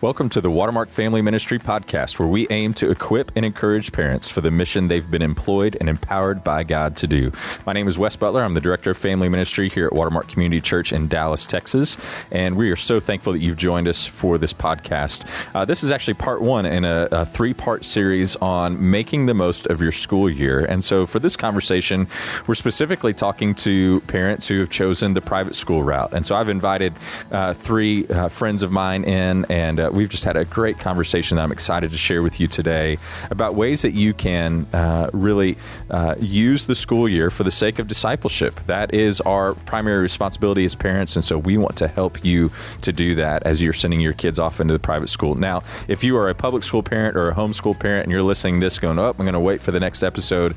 Welcome to the Watermark Family Ministry Podcast, where we aim to equip and encourage parents for the mission they've been employed and empowered by God to do. My name is Wes Butler. I'm the Director of Family Ministry here at Watermark Community Church in Dallas, Texas. And we are so thankful that you've joined us for this podcast. Uh, this is actually part one in a, a three part series on making the most of your school year. And so for this conversation, we're specifically talking to parents who have chosen the private school route. And so I've invited uh, three uh, friends of mine in and uh, we've just had a great conversation that I'm excited to share with you today about ways that you can uh, really uh, use the school year for the sake of discipleship. That is our primary responsibility as parents, and so we want to help you to do that as you're sending your kids off into the private school. Now, if you are a public school parent or a homeschool parent and you're listening this going, oh, I'm going to wait for the next episode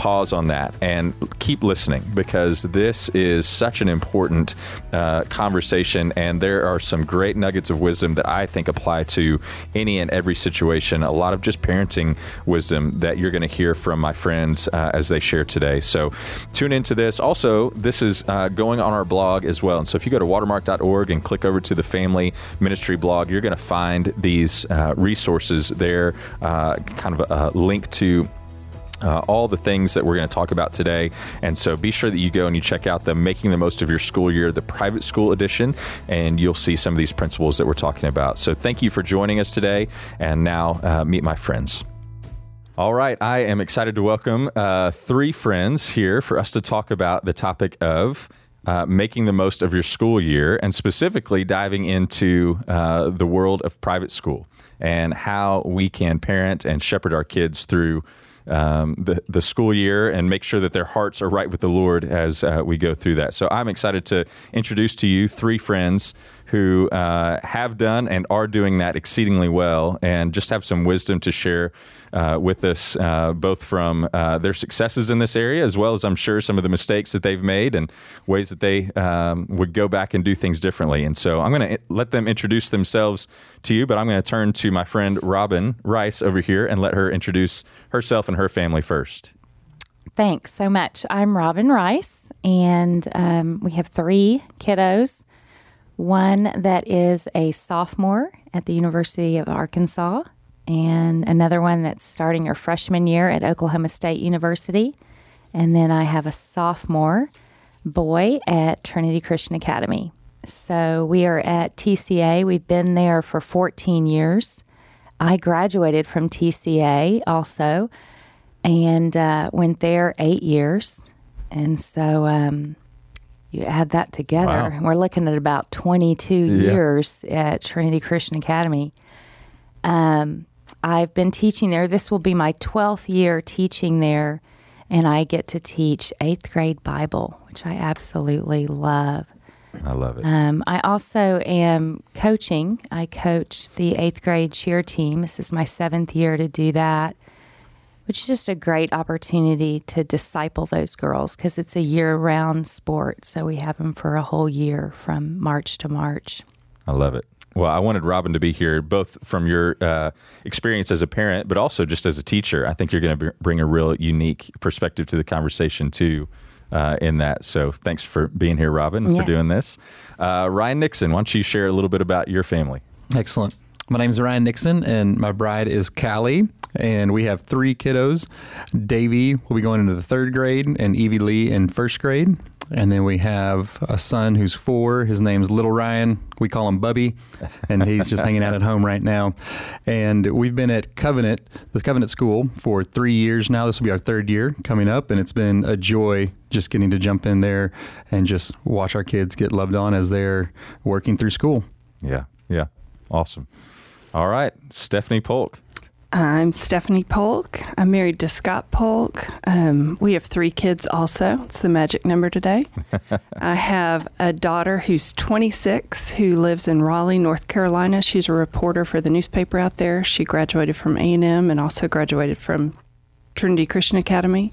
pause on that and keep listening because this is such an important uh, conversation, and there are some great nuggets of wisdom that I think apply to any and every situation. A lot of just parenting wisdom that you're going to hear from my friends uh, as they share today. So tune into this. Also, this is uh, going on our blog as well. And so if you go to watermark.org and click over to the family ministry blog, you're going to find these uh, resources there, uh, kind of a, a link to uh, all the things that we're going to talk about today. And so be sure that you go and you check out the Making the Most of Your School Year, the private school edition, and you'll see some of these principles that we're talking about. So thank you for joining us today. And now uh, meet my friends. All right, I am excited to welcome uh, three friends here for us to talk about the topic of uh, making the most of your school year and specifically diving into uh, the world of private school and how we can parent and shepherd our kids through um, the the school year and make sure that their hearts are right with the Lord as uh, we go through that. So I'm excited to introduce to you three friends who uh, have done and are doing that exceedingly well, and just have some wisdom to share uh, with us, uh, both from uh, their successes in this area, as well as I'm sure some of the mistakes that they've made and ways that they um, would go back and do things differently. And so I'm going to let them introduce themselves to you, but I'm going to turn to my friend Robin Rice over here and let her introduce herself and her family first. Thanks so much. I'm Robin Rice, and um, we have three kiddos one that is a sophomore at the University of Arkansas, and another one that's starting her freshman year at Oklahoma State University. And then I have a sophomore boy at Trinity Christian Academy. So we are at TCA. We've been there for 14 years. I graduated from TCA also and uh, went there eight years. And so um, you add that together, wow. we're looking at about 22 yeah. years at Trinity Christian Academy. Um, I've been teaching there. This will be my 12th year teaching there, and I get to teach eighth grade Bible, which I absolutely love. I love it. Um, I also am coaching. I coach the eighth grade cheer team. This is my seventh year to do that which is just a great opportunity to disciple those girls because it's a year round sport. So we have them for a whole year from March to March. I love it. Well, I wanted Robin to be here, both from your uh, experience as a parent, but also just as a teacher. I think you're going to bring a real unique perspective to the conversation, too, uh, in that. So thanks for being here, Robin, yes. for doing this. Uh, Ryan Nixon, why don't you share a little bit about your family? Excellent. My name is Ryan Nixon, and my bride is Callie and we have three kiddos. Davy will be going into the third grade, and Evie Lee in first grade. And then we have a son who's four. His name's Little Ryan. We call him Bubby, and he's just hanging out at home right now. And we've been at Covenant, the Covenant School, for three years now. This will be our third year coming up, and it's been a joy just getting to jump in there and just watch our kids get loved on as they're working through school. Yeah, yeah, awesome. All right, Stephanie Polk. I'm Stephanie Polk. I'm married to Scott Polk. Um, we have three kids also. It's the magic number today. I have a daughter who's 26 who lives in Raleigh, North Carolina. She's a reporter for the newspaper out there. She graduated from A&M and also graduated from Trinity Christian Academy.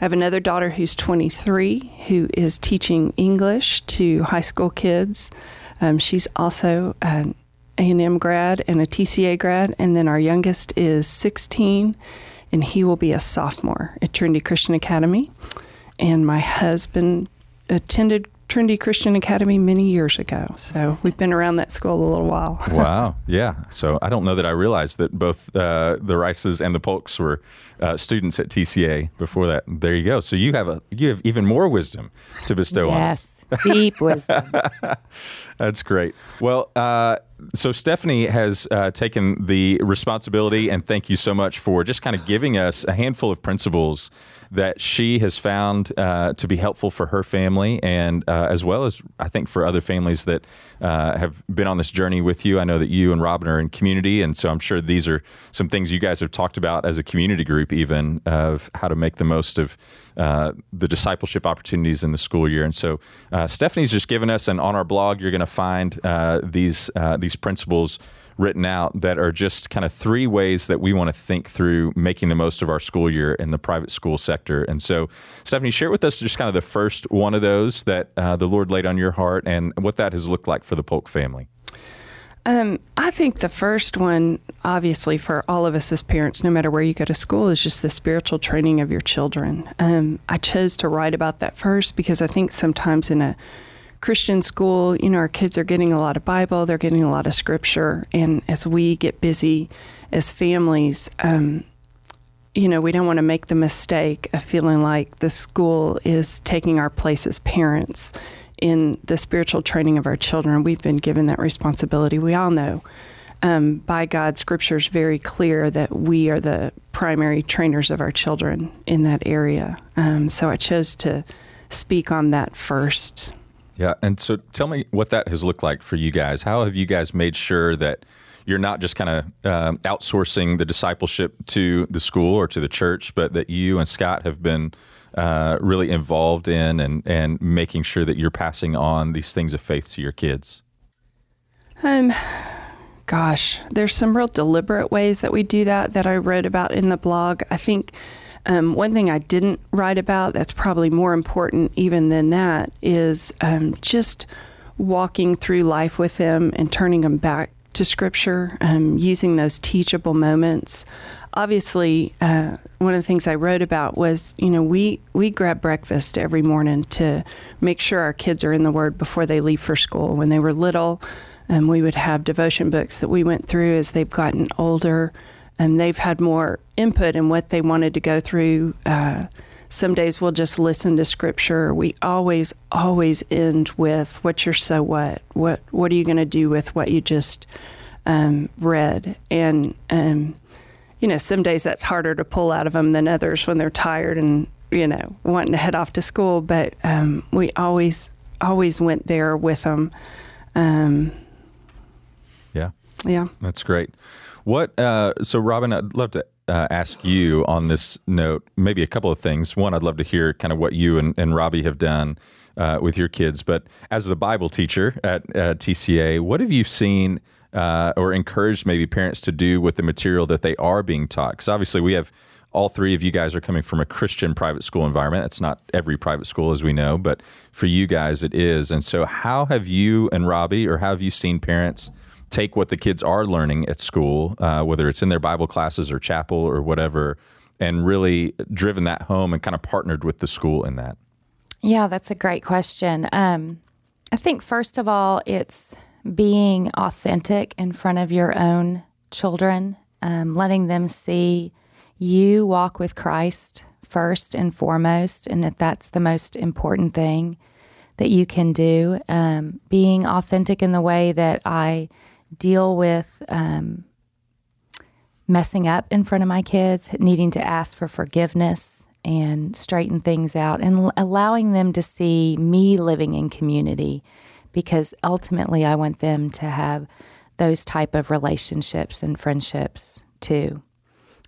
I have another daughter who's 23 who is teaching English to high school kids. Um, she's also an a&M grad and a TCA grad, and then our youngest is 16, and he will be a sophomore at Trinity Christian Academy. And my husband attended Trinity Christian Academy many years ago. So we've been around that school a little while. wow. Yeah. So I don't know that I realized that both uh, the Rices and the Polks were uh, students at TCA before that. There you go. So you have a you have even more wisdom to bestow on us. Yes, deep wisdom. That's great. Well, uh, so Stephanie has uh, taken the responsibility, and thank you so much for just kind of giving us a handful of principles that she has found uh, to be helpful for her family, and uh, as well as I think for other families that uh, have been on this journey with you. I know that you and Robin are in community, and so I'm sure these are some things you guys have talked about as a community group, even of how to make the most of uh, the discipleship opportunities in the school year. And so uh, Stephanie's just given us, and on our blog, you're going to find uh, these these principles written out that are just kind of three ways that we want to think through making the most of our school year in the private school sector. And so, Stephanie, share with us just kind of the first one of those that uh, the Lord laid on your heart and what that has looked like for the Polk family. Um, I think the first one, obviously, for all of us as parents, no matter where you go to school, is just the spiritual training of your children. Um, I chose to write about that first because I think sometimes in a Christian school, you know, our kids are getting a lot of Bible, they're getting a lot of scripture. And as we get busy as families, um, you know, we don't want to make the mistake of feeling like the school is taking our place as parents in the spiritual training of our children. We've been given that responsibility. We all know um, by God, Scripture is very clear that we are the primary trainers of our children in that area. Um, so I chose to speak on that first. Yeah. And so tell me what that has looked like for you guys. How have you guys made sure that you're not just kind of uh, outsourcing the discipleship to the school or to the church, but that you and Scott have been uh, really involved in and, and making sure that you're passing on these things of faith to your kids? Um, gosh, there's some real deliberate ways that we do that that I wrote about in the blog. I think um, one thing I didn't write about that's probably more important even than that is um, just walking through life with them and turning them back to Scripture, um, using those teachable moments. Obviously, uh, one of the things I wrote about was, you know, we we grab breakfast every morning to make sure our kids are in the Word before they leave for school. When they were little, um, we would have devotion books that we went through as they've gotten older and they've had more input in what they wanted to go through. Uh, some days we'll just listen to scripture. We always, always end with "What's your so what? What What are you going to do with what you just um, read?" And um, you know, some days that's harder to pull out of them than others when they're tired and you know wanting to head off to school. But um, we always, always went there with them. Um, yeah, yeah, that's great. What? Uh, so, Robin, I'd love to uh, ask you on this note, maybe a couple of things. One, I'd love to hear kind of what you and, and Robbie have done uh, with your kids. But as the Bible teacher at TCA, what have you seen uh, or encouraged maybe parents to do with the material that they are being taught? Because obviously, we have all three of you guys are coming from a Christian private school environment. It's not every private school, as we know, but for you guys, it is. And so, how have you and Robbie, or how have you seen parents? Take what the kids are learning at school, uh, whether it's in their Bible classes or chapel or whatever, and really driven that home and kind of partnered with the school in that? Yeah, that's a great question. Um, I think, first of all, it's being authentic in front of your own children, um, letting them see you walk with Christ first and foremost, and that that's the most important thing that you can do. Um, being authentic in the way that I deal with um, messing up in front of my kids, needing to ask for forgiveness and straighten things out, and allowing them to see me living in community because ultimately I want them to have those type of relationships and friendships too.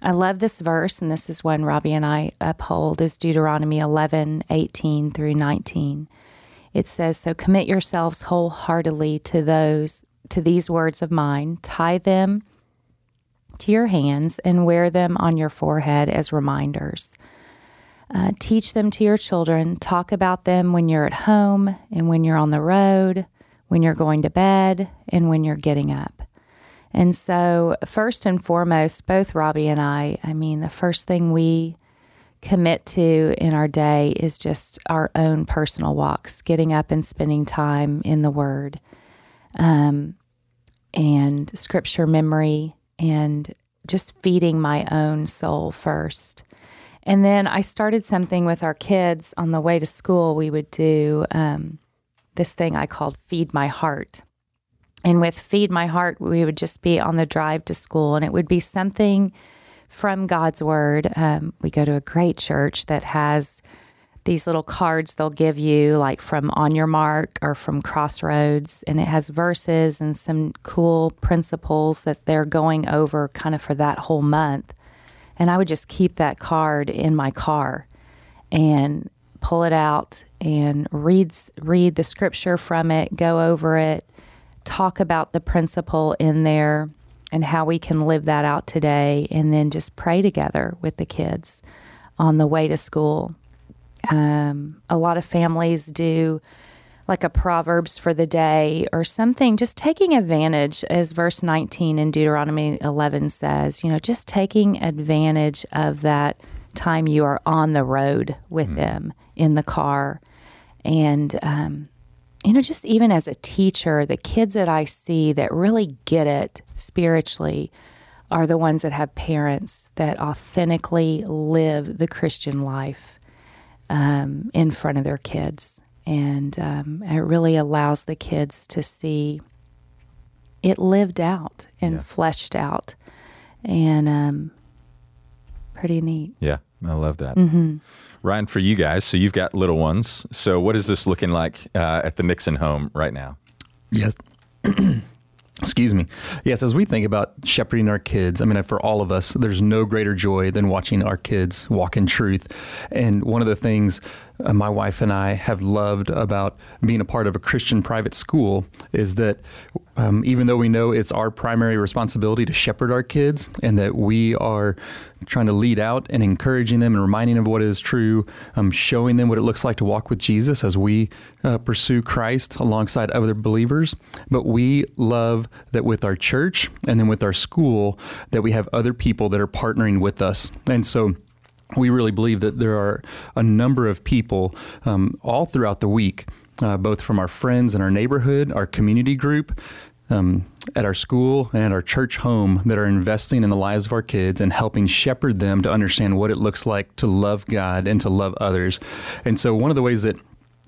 I love this verse, and this is one Robbie and I uphold, is Deuteronomy 11, 18 through 19. It says, So commit yourselves wholeheartedly to those to these words of mine, tie them to your hands, and wear them on your forehead as reminders. Uh, teach them to your children. Talk about them when you're at home and when you're on the road, when you're going to bed, and when you're getting up. And so, first and foremost, both Robbie and I, I mean, the first thing we commit to in our day is just our own personal walks, getting up and spending time in the Word, um, and scripture memory, and just feeding my own soul first. And then I started something with our kids on the way to school. We would do um, this thing I called Feed My Heart. And with Feed My Heart, we would just be on the drive to school, and it would be something from God's Word. Um, we go to a great church that has these little cards they'll give you, like from On Your Mark or from Crossroads, and it has verses and some cool principles that they're going over kind of for that whole month. And I would just keep that card in my car and pull it out and read read the scripture from it, go over it, talk about the principle in there and how we can live that out today, and then just pray together with the kids on the way to school. Um, a lot of families do like a Proverbs for the day or something, just taking advantage, as verse 19 in Deuteronomy 11 says, you know, just taking advantage of that time you are on the road with mm. them in the car. And um, you know, just even as a teacher, the kids that I see that really get it spiritually are the ones that have parents that authentically live the Christian life um, in front of their kids. And um, it really allows the kids to see it lived out and yeah. fleshed out. And um, pretty neat. Yeah, I love that. Mm-hmm. Ryan, for you guys, so you've got little ones. So what is this looking like uh, at the Nixon home right now? Yes. Excuse me. Yes, as we think about shepherding our kids, I mean, for all of us, there's no greater joy than watching our kids walk in truth. And one of the things uh, my wife and I have loved about being a part of a Christian private school is that um, even though we know it's our primary responsibility to shepherd our kids and that we are trying to lead out and encouraging them and reminding them of what is true, um, showing them what it looks like to walk with Jesus as we uh, pursue Christ alongside other believers. But we love that with our church and then with our school, that we have other people that are partnering with us. And so, we really believe that there are a number of people um, all throughout the week, uh, both from our friends in our neighborhood, our community group, um, at our school and our church home that are investing in the lives of our kids and helping shepherd them to understand what it looks like to love God and to love others. And so, one of the ways that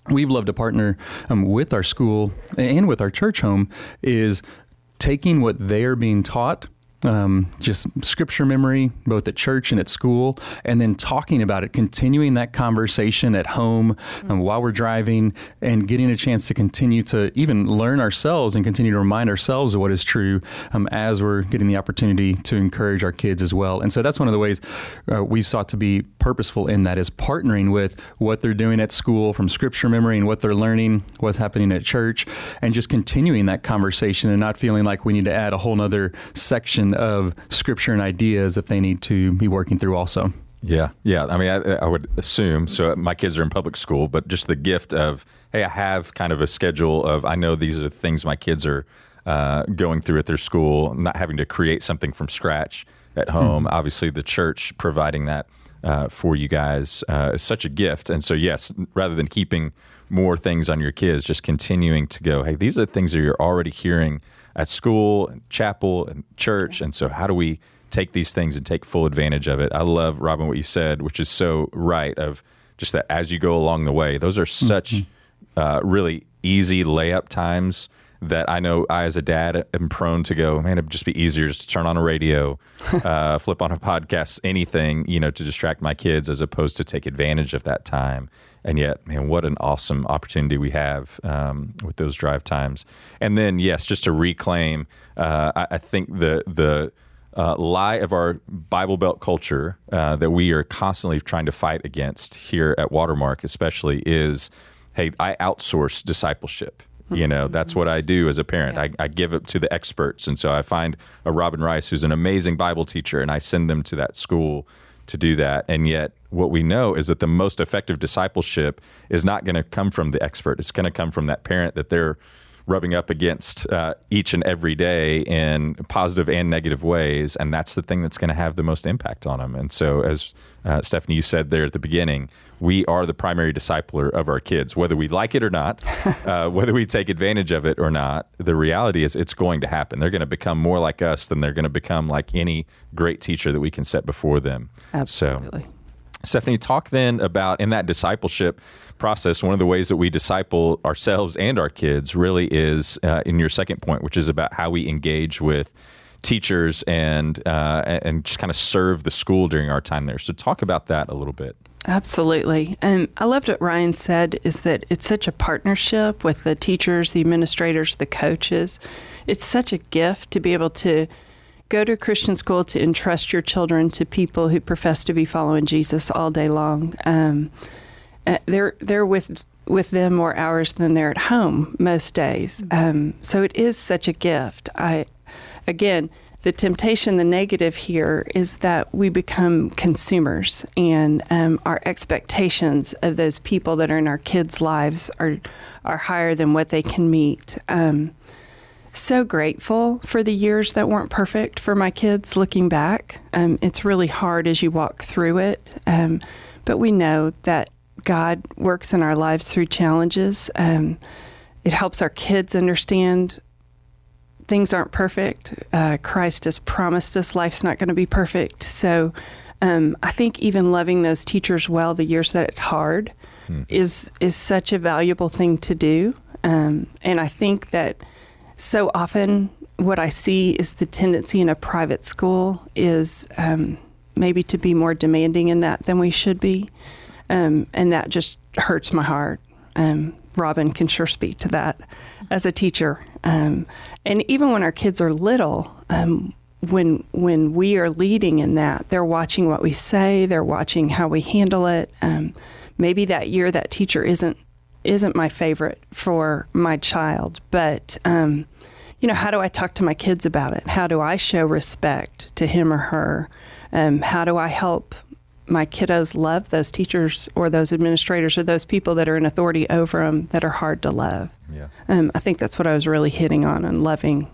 we've loved to partner um, with our school and with our church home is taking what they are being taught um, just scripture memory, both at church and at school, and then talking about it, continuing that conversation at home um, while we're driving, and getting a chance to continue to even learn ourselves and continue to remind ourselves of what is true um, as we're getting the opportunity to encourage our kids as well. And so that's one of the ways uh, we sought to be purposeful in that is partnering with what they're doing at school from scripture memory and what they're learning, what's happening at church, and just continuing that conversation and not feeling like we need to add a whole other section of scripture and ideas that they need to be working through also. Yeah, yeah. I mean, I, I, would assume so. My kids are in public school, but just the gift of hey, I have kind of a schedule of I know these are the things my kids are uh, going through at their school, not having to create something from scratch at home. Mm-hmm. Obviously, the church providing that uh, for you guys uh, is such a gift. And so, yes, rather than keeping more things on your kids, just continuing to go, hey, these are the things that you're already hearing at school and chapel and church. And so, how do we take these things and take full advantage of it? I love, Robin, what you said, which is so right of just that as you go along the way, those are such mm-hmm. uh, really easy layup times that I know I, as a dad, am prone to go, man, it'd just be easier to turn on a radio, uh, flip on a podcast, anything, you know, to distract my kids as opposed to take advantage of that time. And yet, man, what an awesome opportunity we have um, with those drive times. And then, yes, just to reclaim, uh, I, I, think the the uh, lie of our Bible Belt culture uh, that we are constantly trying to fight against here at Watermark, especially, is, hey, I outsource discipleship. You know, that's what I do as a parent. Yeah. I, I, give it to the experts. And so I find a Robin Rice who's an amazing Bible teacher and I send them to that school to do that. And yet, what we know is that the most effective discipleship is not going to come from the expert. It's going to come from that parent that they're rubbing up against uh, each and every day in positive and negative ways, and that's the thing that's going to have the most impact on them. And so, as uh, Stephanie, you said there at the beginning, we are the primary discipler of our kids, whether we like it or not, uh, whether we take advantage of it or not. The reality is, it's going to happen. They're going to become more like us than they're going to become like any great teacher that we can set before them. Absolutely. So, Stephanie, talk then about in that discipleship process. One of the ways that we disciple ourselves and our kids really is uh, in your second point, which is about how we engage with teachers and uh, and just kind of serve the school during our time there. So, talk about that a little bit. Absolutely. And I loved what Ryan said is that it's such a partnership with the teachers, the administrators, the coaches. It's such a gift to be able to go to a Christian school to entrust your children to people who profess to be following Jesus all day long. Um, uh, they're they're with with them more hours than they're at home most days. Um, so it is such a gift. I again. The temptation, the negative here is that we become consumers, and um, our expectations of those people that are in our kids' lives are are higher than what they can meet. Um, so grateful for the years that weren't perfect for my kids looking back. Um, it's really hard as you walk through it, um, but we know that God works in our lives through challenges. Um, it helps our kids understand things aren't perfect. Uh, Christ has promised us life's not going to be perfect. So um, I think even loving those teachers well the years that it's hard hmm. is is such a valuable thing to do. Um, and I think that so often what I see is the tendency in a private school is um, maybe to be more demanding in that than we should be. Um, and that just hurts my heart. Um, Robin can sure speak to that as a teacher. Um, and even when our kids are little, um, when when we are leading in that, they're watching what we say, they're watching how we handle it. Um, maybe that year that teacher isn't isn't my favorite for my child, but um, you know, how do I talk to my kids about it? How do I show respect to him or her? Um, how do I help my kiddos love those teachers or those administrators or those people that are in authority over them that are hard to love? Yeah. Um, I think that's what I was really hitting on and loving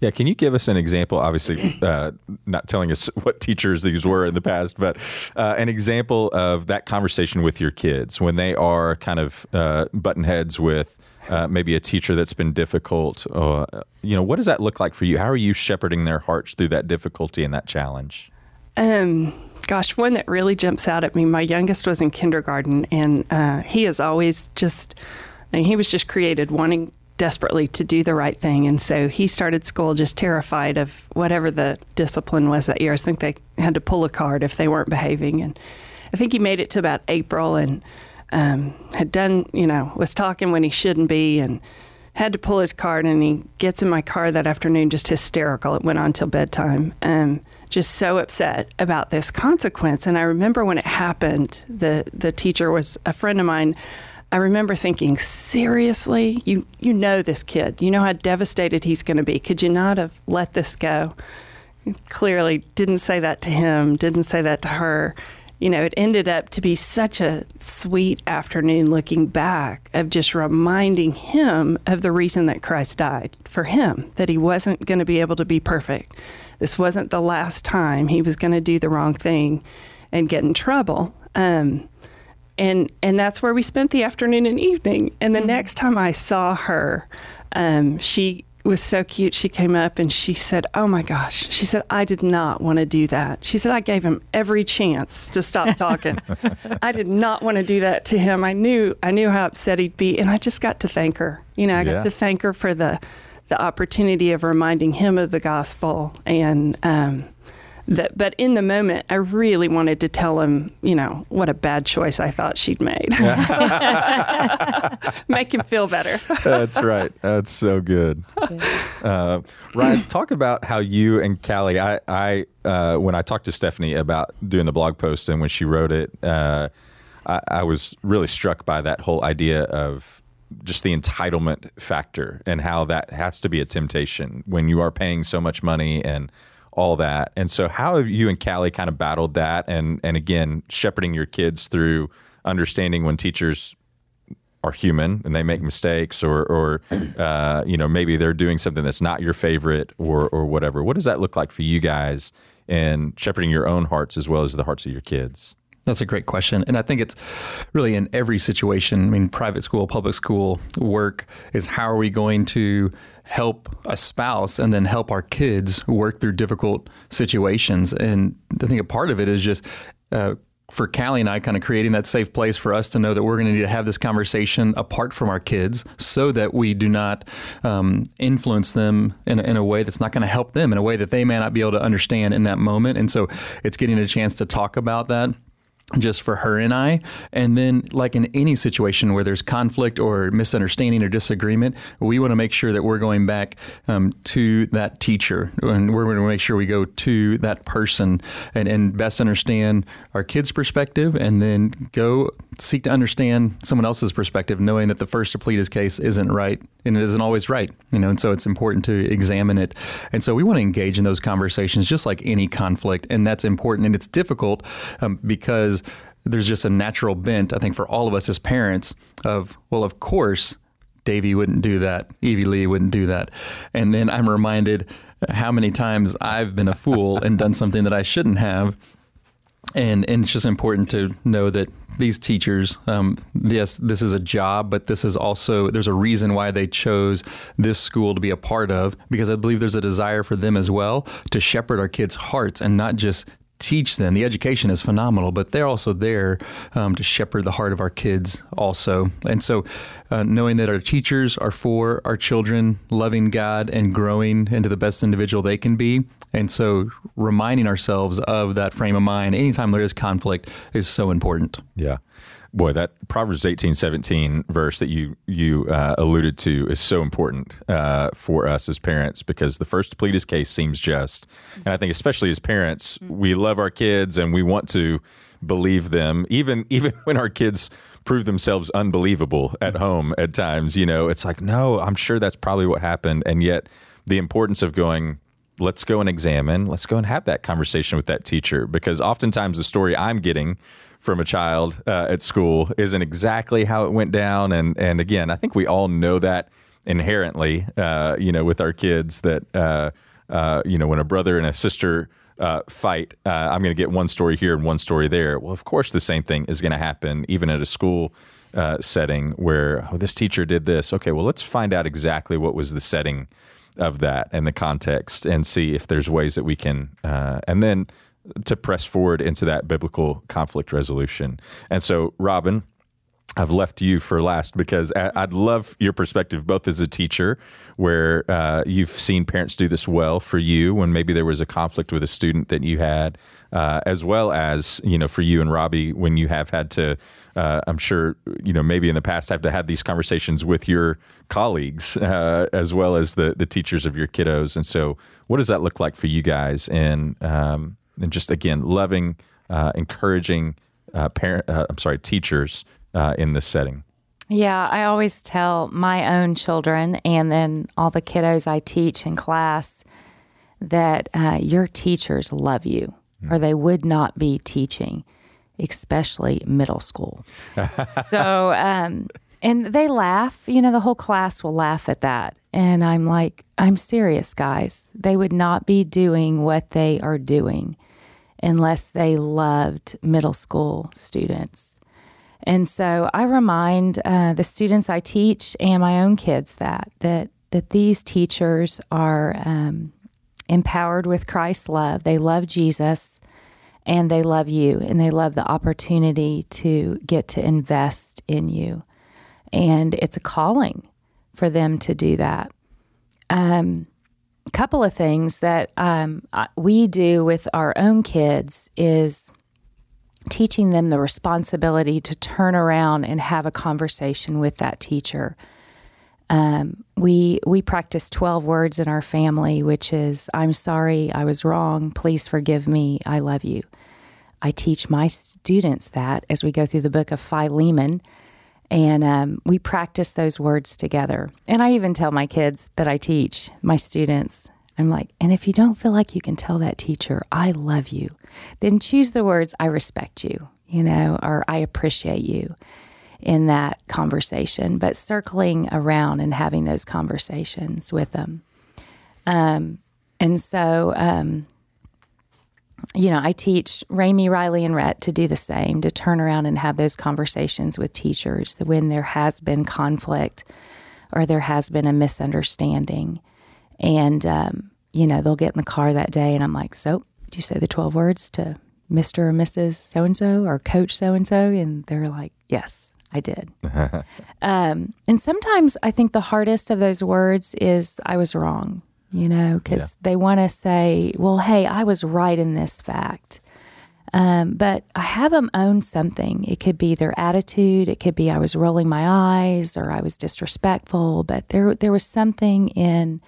yeah, can you give us an example? Obviously, uh, not telling us what teachers these were in the past, but uh, an example of that conversation with your kids when they are kind of uh, button heads with uh, maybe a teacher that's been difficult. Uh, you know, what does that look like for you? How are you shepherding their hearts through that difficulty and that challenge? Um, gosh, one that really jumps out at me. My youngest was in kindergarten, and uh, he is always just. and he was just created wanting desperately to do the right thing. And so he started school just terrified of whatever the discipline was that year. I think they had to pull a card if they weren't behaving. And I think he made it to about April and um, had done, you know, was talking when he shouldn't be and had to pull his card. And he gets in my car that afternoon just hysterical. It went on till bedtime. Um, just so upset about this consequence. And I remember when it happened, the, the teacher was a friend of mine I remember thinking, seriously, you you know this kid, you know how devastated he's going to be. Could you not have let this go? Clearly, didn't say that to him, didn't say that to her. You know, it ended up to be such a sweet afternoon looking back of just reminding him of the reason that Christ died for him, that he wasn't going to be able to be perfect. This wasn't the last time he was going to do the wrong thing and get in trouble. Um, and and that's where we spent the afternoon and evening. And the mm-hmm. next time I saw her, um, she was so cute. She came up and she said, "Oh my gosh!" She said, "I did not want to do that." She said, "I gave him every chance to stop talking. I did not want to do that to him. I knew I knew how upset he'd be, and I just got to thank her. You know, I got to thank her for the the opportunity of reminding him of the gospel and." Um, that but in the moment I really wanted to tell him, you know, what a bad choice I thought she'd made. Make him feel better. That's right. That's so good. Uh, Ryan, talk about how you and Callie. I, I uh, when I talked to Stephanie about doing the blog post and when she wrote it, uh, I, I was really struck by that whole idea of just the entitlement factor and how that has to be a temptation when you are paying so much money and all that. And so, how have you and Callie kind of battled that? And and again, shepherding your kids through understanding when teachers are human and they make mistakes, or or uh, you know maybe they're doing something that's not your favorite, or or whatever. What does that look like for you guys in shepherding your own hearts as well as the hearts of your kids? That's a great question. And I think it's really in every situation. I mean, private school, public school, work is how are we going to help a spouse and then help our kids work through difficult situations? And I think a part of it is just uh, for Callie and I, kind of creating that safe place for us to know that we're going to need to have this conversation apart from our kids so that we do not um, influence them in, in a way that's not going to help them in a way that they may not be able to understand in that moment. And so it's getting a chance to talk about that just for her and I. And then, like in any situation where there's conflict or misunderstanding or disagreement, we want to make sure that we're going back um, to that teacher and we're going to make sure we go to that person and, and best understand our kids' perspective and then go seek to understand someone else's perspective, knowing that the first to plead his case isn't right and it isn't always right, you know, and so it's important to examine it. And so we want to engage in those conversations just like any conflict, and that's important and it's difficult um, because there's just a natural bent, I think, for all of us as parents of, well, of course, Davy wouldn't do that. Evie Lee wouldn't do that. And then I'm reminded how many times I've been a fool and done something that I shouldn't have. And, and it's just important to know that these teachers, um, yes, this is a job, but this is also, there's a reason why they chose this school to be a part of, because I believe there's a desire for them as well to shepherd our kids' hearts and not just teach them. The education is phenomenal, but they're also there um, to shepherd the heart of our kids also. And so, uh, knowing that our teachers are for our children, loving God and growing into the best individual they can be. And so, reminding ourselves of that frame of mind anytime there is conflict is so important. Yeah boy, that Proverbs eighteen seventeen verse that you you uh, alluded to is so important uh, for us as parents because the first to plead his case seems just, and I think especially as parents, we love our kids and we want to believe them, even even when our kids prove themselves unbelievable at home at times. You know, it's like, no, I'm sure that's probably what happened, and yet the importance of going let's go and examine let's go and have that conversation with that teacher because oftentimes the story i'm getting from a child uh, at school isn't exactly how it went down. And and again, I think we all know that inherently, uh, you know, with our kids that uh, uh you know when a brother and a sister. Uh, fight. Uh, I'm going to get one story here and one story there. Well, of course, the same thing is going to happen even at a school setting where oh, this teacher did this. Okay, well, let's find out exactly what was the setting of that and the context and see if there's ways that we can. and then to press forward into that biblical conflict resolution. And so, Robin, I've left you for last because I'd love your perspective, both as a teacher, where uh, you've seen parents do this well for you when maybe there was a conflict with a student that you had, uh, as well as you know for you and Robbie when you have had to. Uh, I'm sure you know maybe in the past have to have these conversations with your colleagues uh, as well as the the teachers of your kiddos. And so, what does that look like for you guys? And um, and just again loving, uh, encouraging uh, parent. Uh, I'm sorry, teachers uh, in this setting. Yeah, I always tell my own children and then all the kiddos I teach in class that uh, your teachers love you, mm. or they would not be teaching, especially middle school. so, um, and they laugh. You know, the whole class will laugh at that. And I'm like, I'm serious, guys. They would not be doing what they are doing unless they loved middle school students. And so I remind uh, the students I teach and my own kids that that that these teachers are um, empowered with Christ's love. They love Jesus, and they love you, and they love the opportunity to get to invest in you. And it's a calling for them to do that. Um, couple of things that um, we do with our own kids is teaching them the responsibility to turn around and have a conversation with that teacher. Um, we we practice twelve words in our family, which is "I'm sorry, I was wrong. Please forgive me. I love you." I teach my students that as we go through the book of Philemon and um, we practice those words together. And I even tell my kids that I teach, my students, I'm like, and if you don't feel like you can tell that teacher, I love you, then choose the words, I respect you, you know, or I appreciate you. in that conversation, but circling around and having those conversations with them. Um, and so, um, you know, I teach Rami, Riley, and Rhett to do the same, to turn around and have those conversations with teachers when there has been conflict or there has been a misunderstanding. And, um, you know, they'll get in the car that day and I'm like, so, do you say the 12 words to Mr. or Mrs. so and so or Coach so and so? And they're like, yes, I did. um, and sometimes I think the hardest of those words is I was wrong, you know, because yeah. they want to say, well, hey, I was right in this fact. Um, but I have them own something. It could be their attitude. It could be I was rolling my eyes or I was disrespectful. But there, there was something in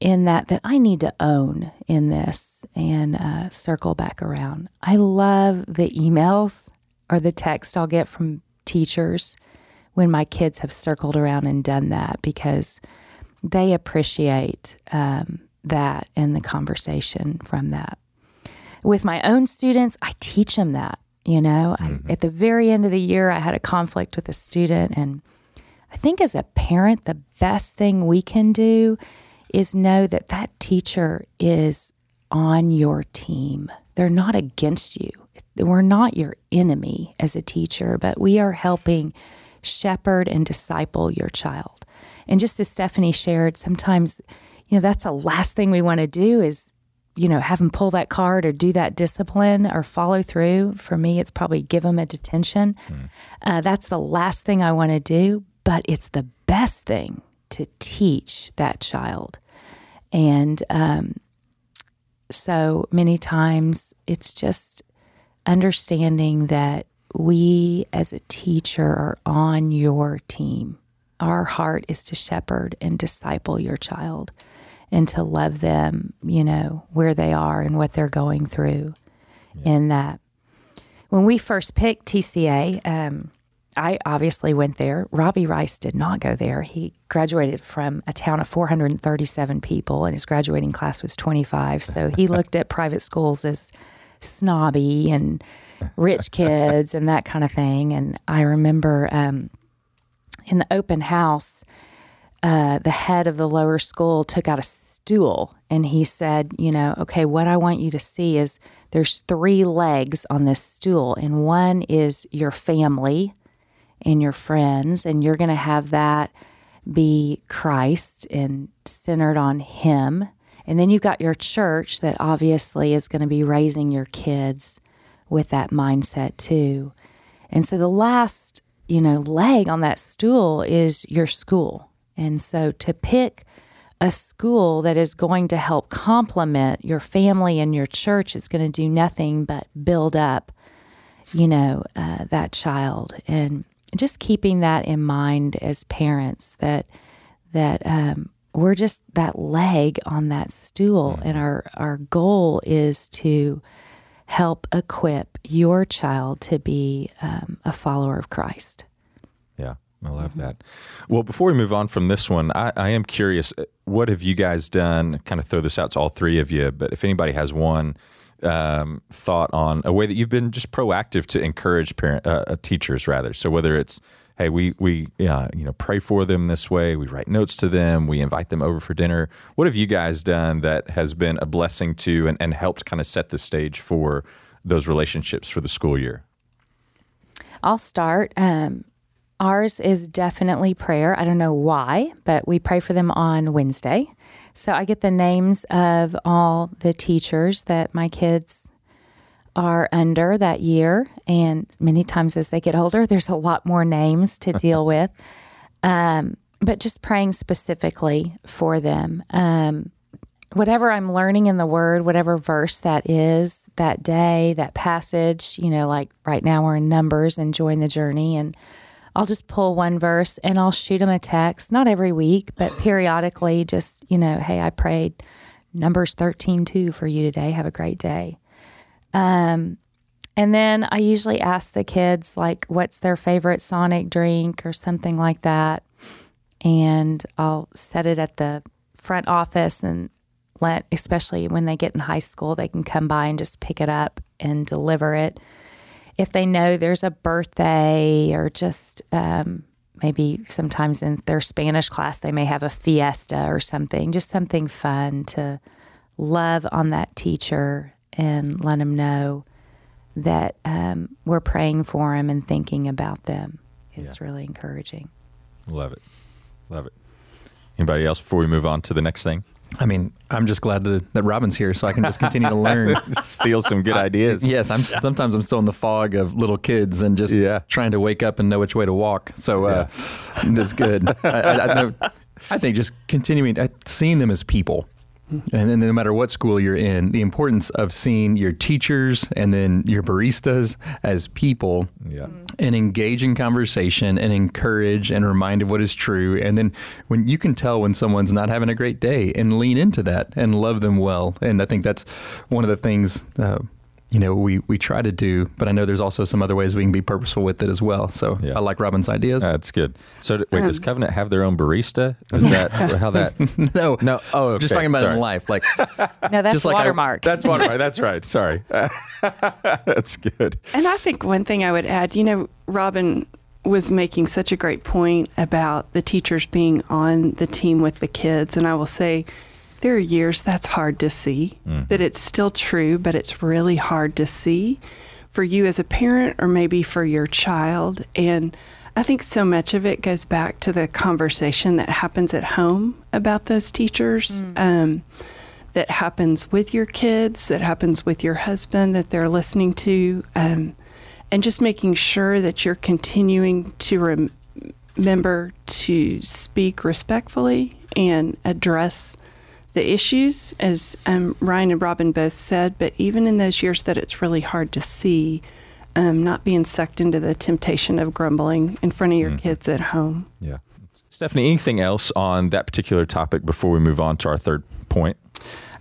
in that that I need to own in this and uh, circle back around. I love the emails or the text I'll get from teachers when my kids have circled around and done that because they appreciate um, that and the conversation from that. With my own students, I teach them that. You know, mm-hmm. I, at the very end of the year, I had a conflict with a student, and I think as a parent, the best thing we can do is know that that teacher is on your team. They're not against you. We're not your enemy as a teacher, but we are helping shepherd and disciple your child. And just as Stephanie shared, sometimes, you know, that's the last thing we want to do is, you know, have them pull that card or do that discipline or follow through. For me, it's probably give them a detention. Mm. Uh, that's the last thing I want to do, but it's the best thing to teach that child. And um, so many times it's just understanding that we as a teacher are on your team. Our heart is to shepherd and disciple your child and to love them, you know, where they are and what they're going through yeah. in that. When we first picked TCA, um, I obviously went there. Robbie Rice did not go there. He graduated from a town of 437 people, and his graduating class was 25. So he looked at private schools as snobby and rich kids and that kind of thing. And I remember um, in the open house, uh, the head of the lower school took out a stool and he said, You know, okay, what I want you to see is there's three legs on this stool, and one is your family and your friends, and you're going to have that be Christ and centered on Him. And then you've got your church that obviously is going to be raising your kids with that mindset too. And so the last, you know, leg on that stool is your school. And so to pick a school that is going to help complement your family and your church, it's going to do nothing but build up, you know, uh, that child. And just keeping that in mind as parents that that um, we're just that leg on that stool, mm-hmm. and our our goal is to help equip your child to be um, a follower of Christ. Yeah. I love mm-hmm. that. Well, before we move on from this one, I, I, am curious what have you guys done? Kind of throw this out to all three of you, but if anybody has one um, thought on a way that you've been just proactive to encourage parent uh, uh, teachers rather. So whether it's hey we we uh, you know pray for them this way, we write notes to them, we invite them over for dinner. What have you guys done that has been a blessing to and, and helped kind of set the stage for those relationships for the school year? I'll start. Um, ours is definitely prayer. I don't know why, but we pray for them on Wednesday. So I get the names of all the teachers that my kids are under that year. And many times as they get older, there's a lot more names to deal with. Um, but just praying specifically for them. Um, whatever I'm learning in the Word, whatever verse that is that day, that passage, you know, like right now we're in Numbers, enjoying the journey. And I'll just pull one verse and I'll shoot them a text, not every week, but periodically, just, you know, hey, I prayed Numbers 13 2 for you today. Have a great day. Um, and then I usually ask the kids, like, what's their favorite Sonic drink or something like that. And I'll set it at the front office and let, especially when they get in high school, they can come by and just pick it up and deliver it if they know there's a birthday or just um, maybe sometimes in their Spanish class, they may have a fiesta or something, just something fun to love on that teacher and let them know that um, we're praying for them and thinking about them is really encouraging. Love it. Love it. Anybody else before we move on to the next thing? I mean, I'm just glad to, that Robin's here, so I can just continue to learn. Steal some good ideas. yes, I'm sometimes I'm still in the fog of little kids and just Yeah. trying to wake up and know which way to walk. So uh, that's good. I, I, I, know, I think just continuing uh, seeing them as people. And then no matter what school you're in, the importance of seeing your teachers and then your baristas as people Yeah. and engage in conversation and encourage and remind of what is true. And then when you can tell when someone's not having a great day and lean into that and love them well. And I think that's one of the things. Uh, you know, we, we try to do, but I know there's also some other ways we can be purposeful with it as well. So Yeah. I like Robin's ideas. That's good. So, d- wait, does um, Covenant have their own barista? Is that how that? no, No. Oh, just talking about Sorry. in life. Like, No, that's Just like I- watermark. That's watermark. That's right. Sorry. That's good. And I think one thing I would add, you know, Robin was making such a great point about the teachers being on the team with the kids. And I will say, there are years that's hard to see, that it's still true, but it's really hard to see for you as a parent or maybe for your child. And I think so much of it goes back to the conversation that happens at home about those teachers. Um, that happens with your kids, that happens with your husband, that they're listening to, um, and just making sure that you're continuing to rem- remember to speak respectfully and address the issues, as um, Ryan and Robin both said. But even in those years that it's really hard to see, um, not being sucked into the temptation of grumbling in front of your kids at home. Yeah. Stephanie, anything else on that particular topic before we move on to our third point?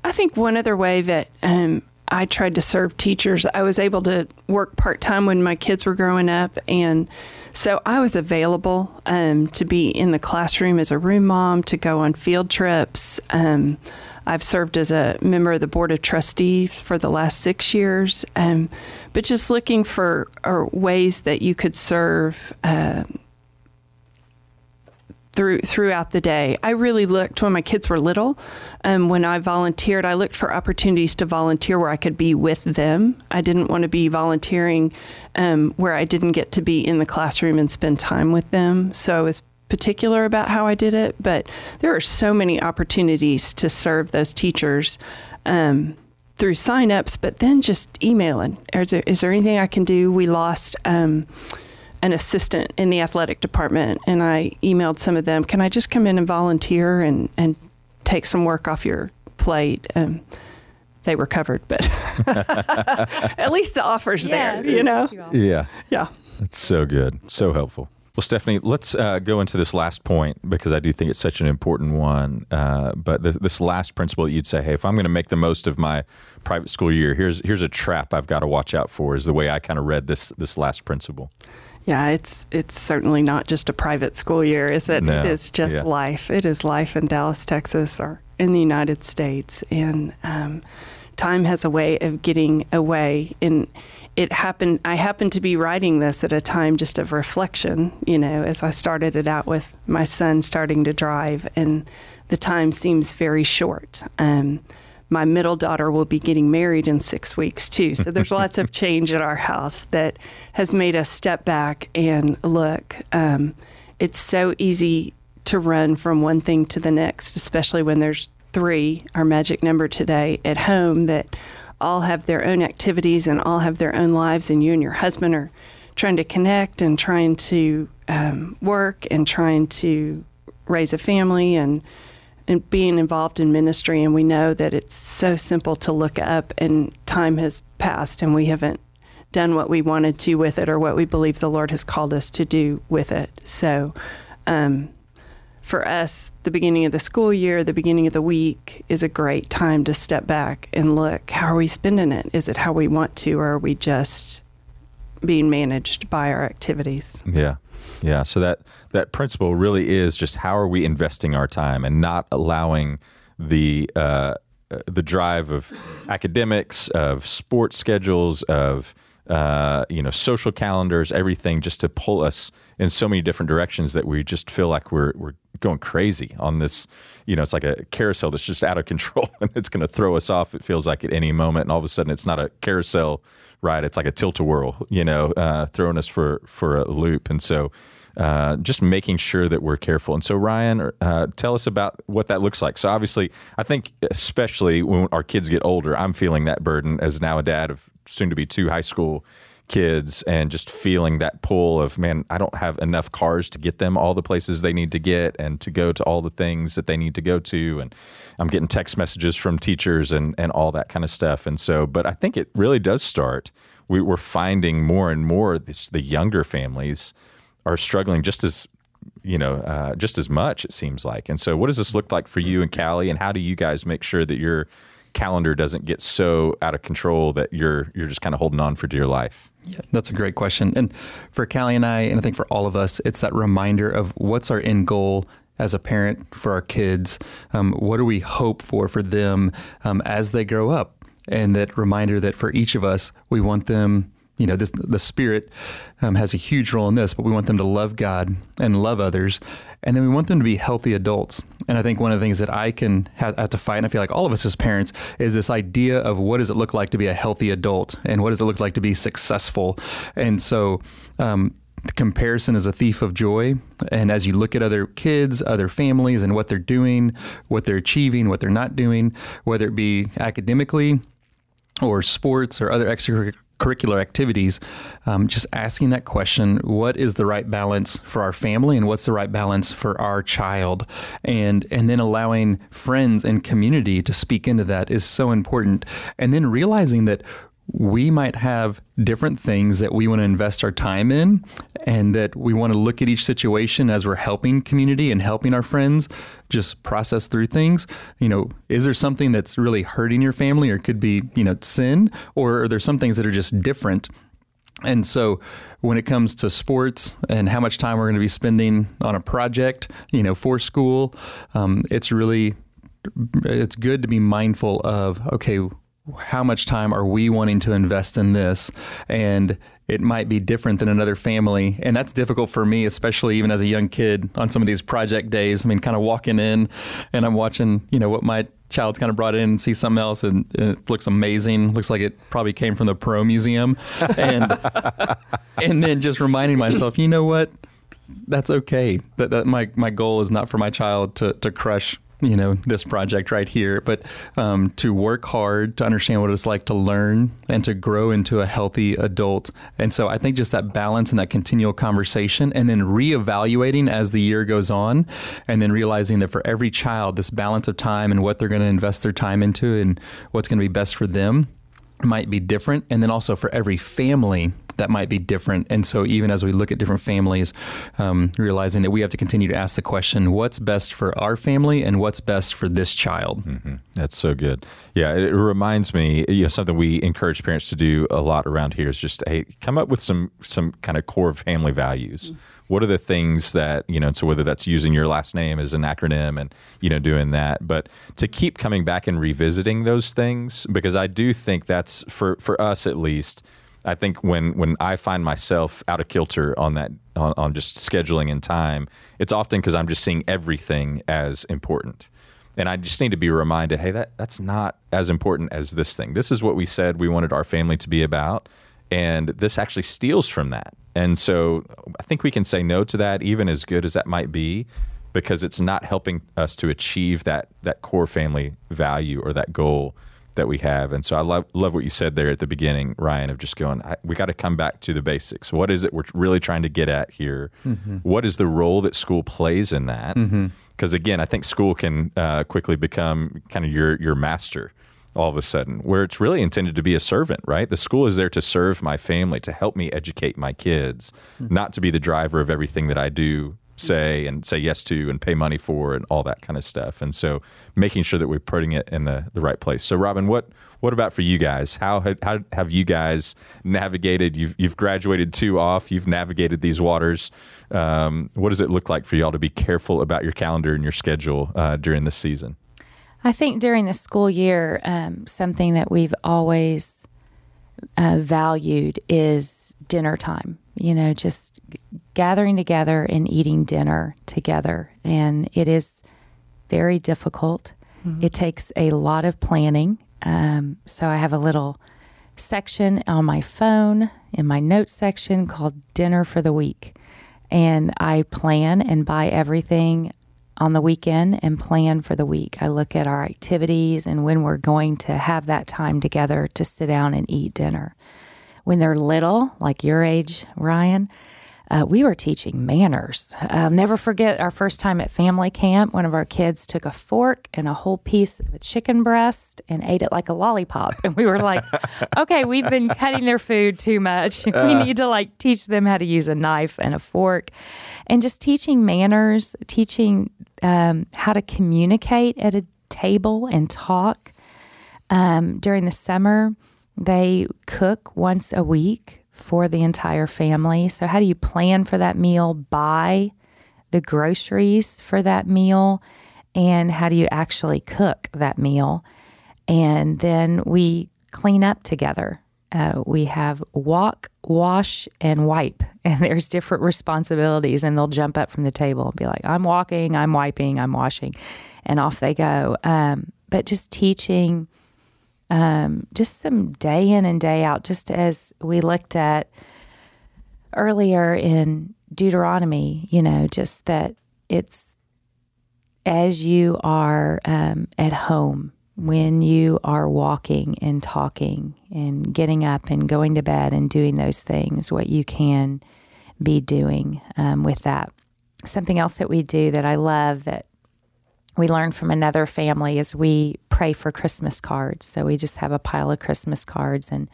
I think one other way that um, I tried to serve teachers, I was able to work part time when my kids were growing up. And so I was available um, to be in the classroom as a room mom, to go on field trips. Um, I've served as a member of the Board of Trustees for the last six years. Um, but just looking for ways that you could serve. Uh, through throughout the day. I really looked when my kids were little. Um, when I volunteered, I looked for opportunities to volunteer where I could be with them. I didn't want to be volunteering um, where I didn't get to be in the classroom and spend time with them. So I was particular about how I did it. But there are so many opportunities to serve those teachers. Um, through signups, but then just emailing. Is there, is there anything I can do? We lost um, an assistant in the athletic department, and I emailed some of them. Can I just come in and volunteer and and take some work off your plate? Um, they were covered, but at least the offer's there. You know, Yeah. yeah. It's so good. So helpful. Well, Stephanie, let's uh, go into this last point because I do think it's such an important one. Uh, but this, this last principle that you'd say, hey, if I'm going to make the most of my private school year, here's here's a trap I've got to watch out for. Is the way I kind of read this this last principle. Yeah, it's it's certainly not just a private school year, is it? No. It is just Yeah. life. It is life in Dallas, Texas, or in the United States, and um, time has a way of getting away. And it happened. I happened to be writing this at a time just of reflection. You know, as I started it out with my son starting to drive, and the time seems very short. Um, my middle daughter will be getting married in six weeks too. So there's lots of change at our house that has made us step back and look. Um, it's so easy to run from one thing to the next, especially when there's three, our magic number today, at home that all have their own activities and all have their own lives, and you and your husband are trying to connect and trying to um, work and trying to raise a family and and being involved in ministry and we know that it's so simple to look up and time has passed and we haven't done what we wanted to with it or what we believe the Lord has called us to do with it. So um, for us, the beginning of the school year, the beginning of the week is a great time to step back and look how are we spending it? Is it how we want to, or are we just being managed by our activities? Yeah. Yeah. So that that principle really is just how are we investing our time and not allowing the uh, uh, the drive of academics, of sports schedules, of uh, you know, social calendars, everything, just to pull us in so many different directions that we just feel like we're we're going crazy on this. You know, it's like a carousel that's just out of control, and it's going to throw us off. It feels like at any moment, and all of a sudden, it's not a carousel ride; it's like a tilt a whirl. You know, uh, throwing us for for a loop, and so. Uh, just making sure that we're careful. And so, Ryan, uh, tell us about what that looks like. So, obviously, I think especially when our kids get older, I'm feeling that burden as now a dad of soon to be two high school kids and just feeling that pull of man i don't have enough cars to get them all the places they need to get and to go to all the things that they need to go to. And i'm getting text messages from teachers and, and all that kind of stuff. And so but i think it really does start. We, we're finding more and more this, the younger families are struggling just as you know uh, just as much it seems like. And so what does this look like for you and callie? And how do you guys make sure that you're calendar doesn't get so out of control that you're you're just kind of holding on for dear life? Yeah, that's a great question. And for Callie and I, and I think for all of us, it's that reminder of what's our end goal as a parent for our kids. Um, what do we hope for for them um, as they grow up? And that reminder that for each of us, we want them you know, this, the Spirit um, has a huge role in this, but we want them to love God and love others. And then we want them to be healthy adults. And I think one of the things that I can have, have, to fight, and I feel like all of us as parents, is this idea of what does it look like to be a healthy adult and what does it look like to be successful. And so, um, comparison is a thief of joy. And as you look at other kids, other families, and what they're doing, what they're achieving, what they're not doing, whether it be academically or sports or other extracurricular curricular activities, um, just asking that question what is the right balance for our family and what's the right balance for our child? And, and then allowing friends and community to speak into that is so important. And then realizing that we might have different things that we want to invest our time in and that we want to look at each situation as we're helping community and helping our friends just process through things. You know is there something that's really hurting your family or could be you know sin? Or are there some things that are just different? And so when it comes to sports and how much time we're going to be spending on a project you know for school um, it's really it's good to be mindful of okay how much time are we wanting to invest in this? And it might be different than another family. And that's difficult for me, especially even as a young kid on some of these project days. I mean, kind of walking in and I'm watching, you know, what my child's kind of brought in and see something else and, and, it looks amazing. Looks like it probably came from the Perot Museum. And and then just reminding myself, you know what? That's okay. That, that my, my goal is not for my child to, to crush you know this project right here, but um, to work hard to understand what it's like to learn and to grow into a healthy adult. And so I think just that balance and that continual conversation, and then reevaluating as the year goes on, and then realizing that for every child, this balance of time and what they're going to invest their time into and what's going to be best for them might be different. And then also for every family, that might be different. And so, even as we look at different families, um, realizing that we have to continue to ask the question what's best for our family and what's best for this child? Mm-hmm. That's so good. Yeah, it, reminds me, you know, something we encourage parents to do a lot around here is just, hey, come up with some, some kind of core family values. Mm-hmm what are the things that you know so whether that's using your last name as an acronym and you know doing that but to keep coming back and revisiting those things because i do think that's for for us at least I think when when I find myself out of kilter on that on, on just scheduling and time, it's often because I'm just seeing everything as important. And I just need to be reminded, hey, that that's not as important as this thing. This is what we said we wanted our family to be about, and this actually steals from that. And so I think we can say no to that, even as good as that might be, because it's not helping us to achieve that that core family value or that goal that we have. And so I love love what you said there at the beginning, Ryan, of just going, we got to come back to the basics. What is it we're really trying to get at here? Mm-hmm. What is the role that school plays in that? Because mm-hmm. again, I think school can uh, quickly become kind of your your master all of a sudden, where it's really intended to be a servant, right? The school is there to serve my family, to help me educate my kids, mm-hmm. not to be the driver of everything that I do say and say yes to and pay money for and all that kind of stuff. And so making sure that we're putting it in the, the right place. So Robin, what what about for you guys? How how have you guys navigated? You've you've graduated two off. You've navigated these waters. Um, what does it look like for y'all to be careful about your calendar and your schedule uh, during this season? I think during the school year, um, something that we've always uh, valued is dinner time. You know, just gathering together and eating dinner together. And it is very difficult. Mm-hmm. It takes a lot of planning. Um, so I have a little section on my phone in my notes section called Dinner for the Week. And I plan and buy everything on the weekend and plan for the week. I look at our activities and when we're going to have that time together to sit down and eat dinner. When they're little, like your age, Ryan, uh, we were teaching manners. I'll never forget our first time at family camp. One of our kids took a fork and a whole piece of a chicken breast and ate it like a lollipop. And we were like, okay, we've been cutting their food too much. we uh. need to like teach them how to use a knife and a fork. And just teaching manners, teaching um, how to communicate at a table and talk. Um, during the summer, they cook once a week for the entire family. So, how do you plan for that meal? Buy the groceries for that meal, and how do you actually cook that meal? And then we clean up together. Uh, we have walk, wash, and wipe, and there's different responsibilities. And they'll jump up from the table and be like, "I'm walking, I'm wiping, I'm washing," and off they go. Um, but just teaching um, just some day in and day out, just as we looked at earlier in Deuteronomy, you know, just that it's as you are um, at home, when you are walking and talking and getting up and going to bed and doing those things, what you can be doing um, with that. Something else that we do that I love that we learned from another family is we pray for Christmas cards. So we just have a pile of Christmas cards and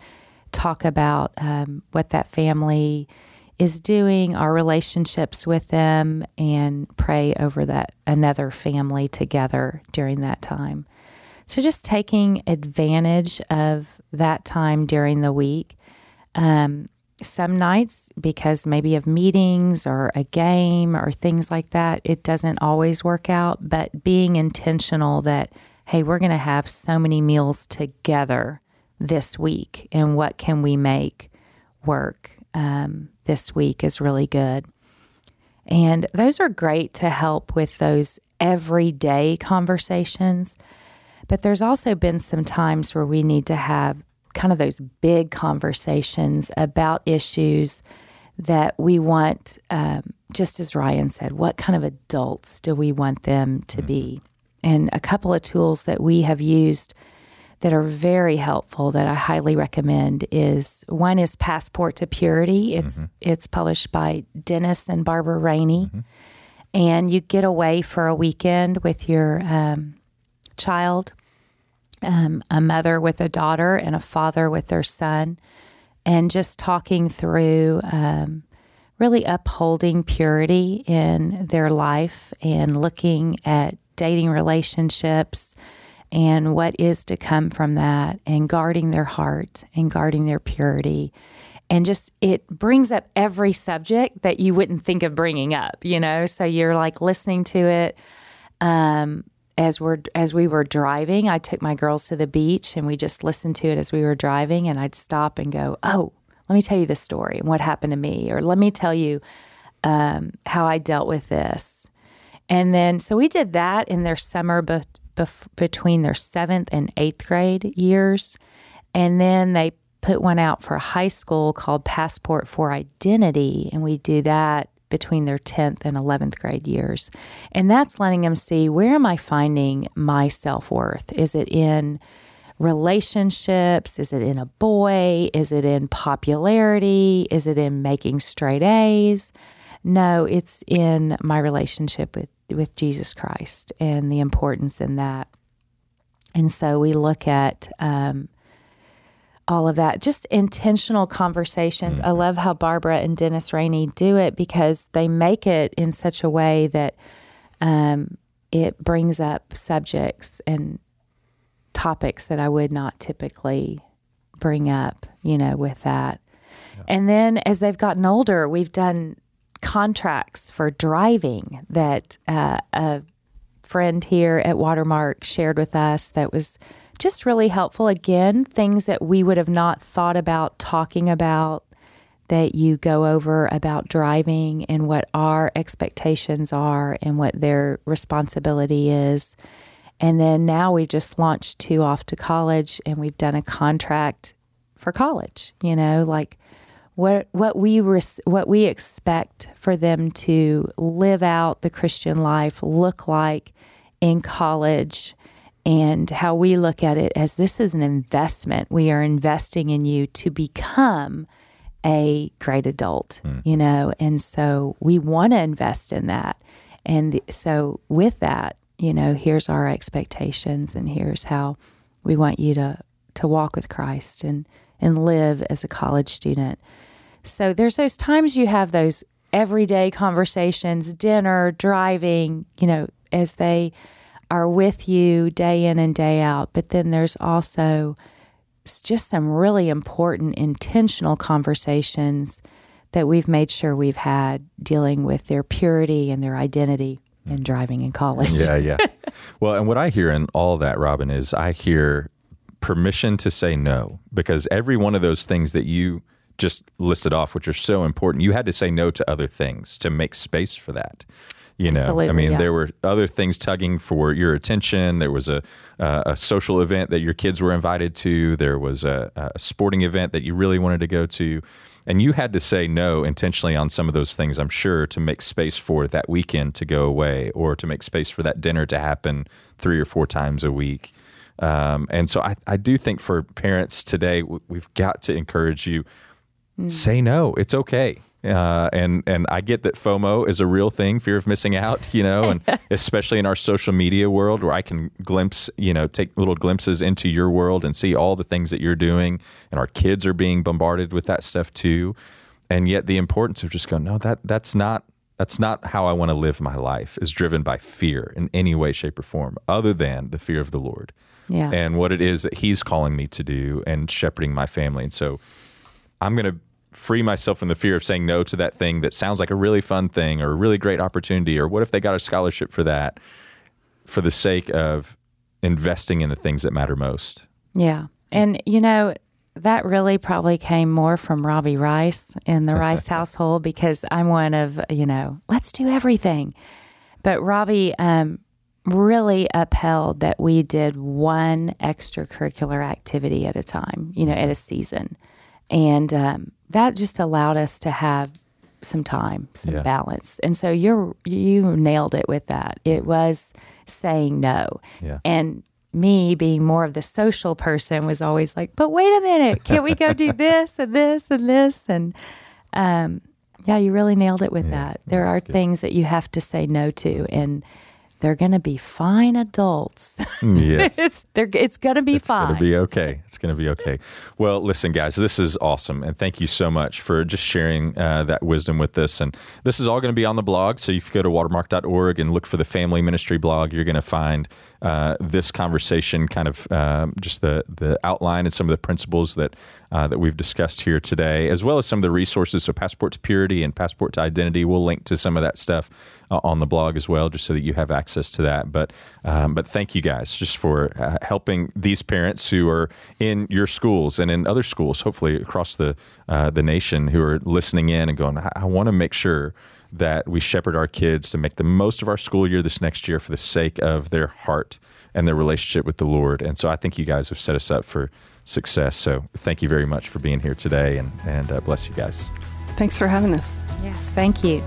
talk about um, what that family is doing, our relationships with them, and pray over that another family together during that time. So just taking advantage of that time during the week. Um, some nights, because maybe of meetings or a game or things like that, it doesn't always work out. But being intentional that, hey, we're going to have so many meals together this week, and what can we make work um, this week is really good. And those are great to help with those everyday conversations. But there's also been some times where we need to have kind of those big conversations about issues that we want, um, just as Ryan said, what kind of adults do we want them to mm-hmm. be? And a couple of tools that we have used that are very helpful that I highly recommend is one is Passport to Purity. It's mm-hmm. it's published by Dennis and Barbara Rainey, mm-hmm. and you get away for a weekend with your um, child um, a mother with a daughter and a father with their son, and just talking through um, really upholding purity in their life and looking at dating relationships and what is to come from that, and guarding their heart and guarding their purity. And just it brings up every subject that you wouldn't think of bringing up, you know? So you're like listening to it. Um, as we're as we were driving, I took my girls to the beach and we just listened to it as we were driving and I'd stop and go, "Oh, let me tell you the story and what happened to me or let me tell you um, how I dealt with this." And then so we did that in their summer be- between their 7th and 8th grade years. And then they put one out for high school called Passport for Identity and we do that between their 10th and 11th grade years. And that's letting them see where am I finding my self worth? Is it in relationships? Is it in a boy? Is it in popularity? Is it in making straight A's? No, it's in my relationship with, with Jesus Christ and the importance in that. And so we look at um, all of that. Just intentional conversations. Mm-hmm. I love how Barbara and Dennis Rainey do it because they make it in such a way that um, it brings up subjects and topics that I would not typically bring up, you know, with that. Yeah. And then as they've gotten older, we've done contracts for driving that uh, a friend here at Watermark shared with us that was just really helpful. Again, things that we would have not thought about talking about that you go over about driving and what our expectations are and what their responsibility is. And then now we just launched two off to college and we've done a contract for college, you know, like what what we res- what we expect for them to live out the Christian life look like in college and how we look at it as this is an investment. We are investing in you to become a great adult, mm. you know, and so we want to invest in that. And the, so with that, you know, here's our expectations and here's how we want you to to walk with Christ and and live as a college student. So there's those times you have those everyday conversations, dinner, driving, you know, as they are with you day in and day out. But then there's also just some really important intentional conversations that we've made sure we've had dealing with their purity and their identity in mm. driving in college. Yeah, yeah. well, and what I hear in all that, Robin, is I hear permission to say no because every one of those things that you just listed off, which are so important, you had to say no to other things to make space for that. You know, Absolutely, I mean, yeah. there were other things tugging for your attention. There was a uh, a social event that your kids were invited to. There was a, a sporting event that you really wanted to go to, and you had to say no intentionally on some of those things. I'm sure to make space for that weekend to go away, or to make space for that dinner to happen three or four times a week. Um, and so I, I do think for parents today, we've got to encourage you mm. say no. It's okay. Uh, and and I get that FOMO is a real thing, fear of missing out, you know, and especially in our social media world where I can glimpse, you know, take little glimpses into your world and see all the things that you're doing, and our kids are being bombarded with that stuff too. And yet, the importance of just going, no, that that's not that's not how I want to live my life. Is driven by fear in any way, shape, or form, other than the fear of the Lord, yeah. and what it is that He's calling me to do, and shepherding my family. And so, I'm going to free myself from the fear of saying no to that thing that sounds like a really fun thing or a really great opportunity or what if they got a scholarship for that for the sake of investing in the things that matter most. Yeah. And you know, that really probably came more from Robbie Rice in the Rice household because I'm one of, you know, let's do everything. But Robbie um, really upheld that we did one extracurricular activity at a time, you know, at a season. And um, that just allowed us to have some time, some yeah. balance. And so you're you nailed it with that. It was saying no. Yeah. And me being more of the social person was always like, but wait a minute, can we go do this and this and this? And um, yeah, you really nailed it with yeah, that. There are good. things that you have to say no to. And they're going to be fine adults. Yes. it's it's going to be it's fine. It's going to be okay. It's going to be okay. Well, listen, guys, this is awesome. And thank you so much for just sharing uh, that wisdom with us. And this is all going to be on the blog. So if you go to watermark.org and look for the family ministry blog, you're going to find uh, this conversation, kind of um, just the, the outline and some of the principles that uh, that we've discussed here today, as well as some of the resources. So, Passport to Purity and Passport to Identity. We'll link to some of that stuff uh, on the blog as well, just so that you have access to that. But, um, but thank you guys just for uh, helping these parents who are in your schools and in other schools, hopefully across the uh, the nation, who are listening in and going, I, I want to make sure that we shepherd our kids to make the most of our school year this next year for the sake of their heart and their relationship with the Lord. And so I think you guys have set us up for success. So thank you very much for being here today and, and uh, bless you guys. Thanks for having us. Yes, thank you.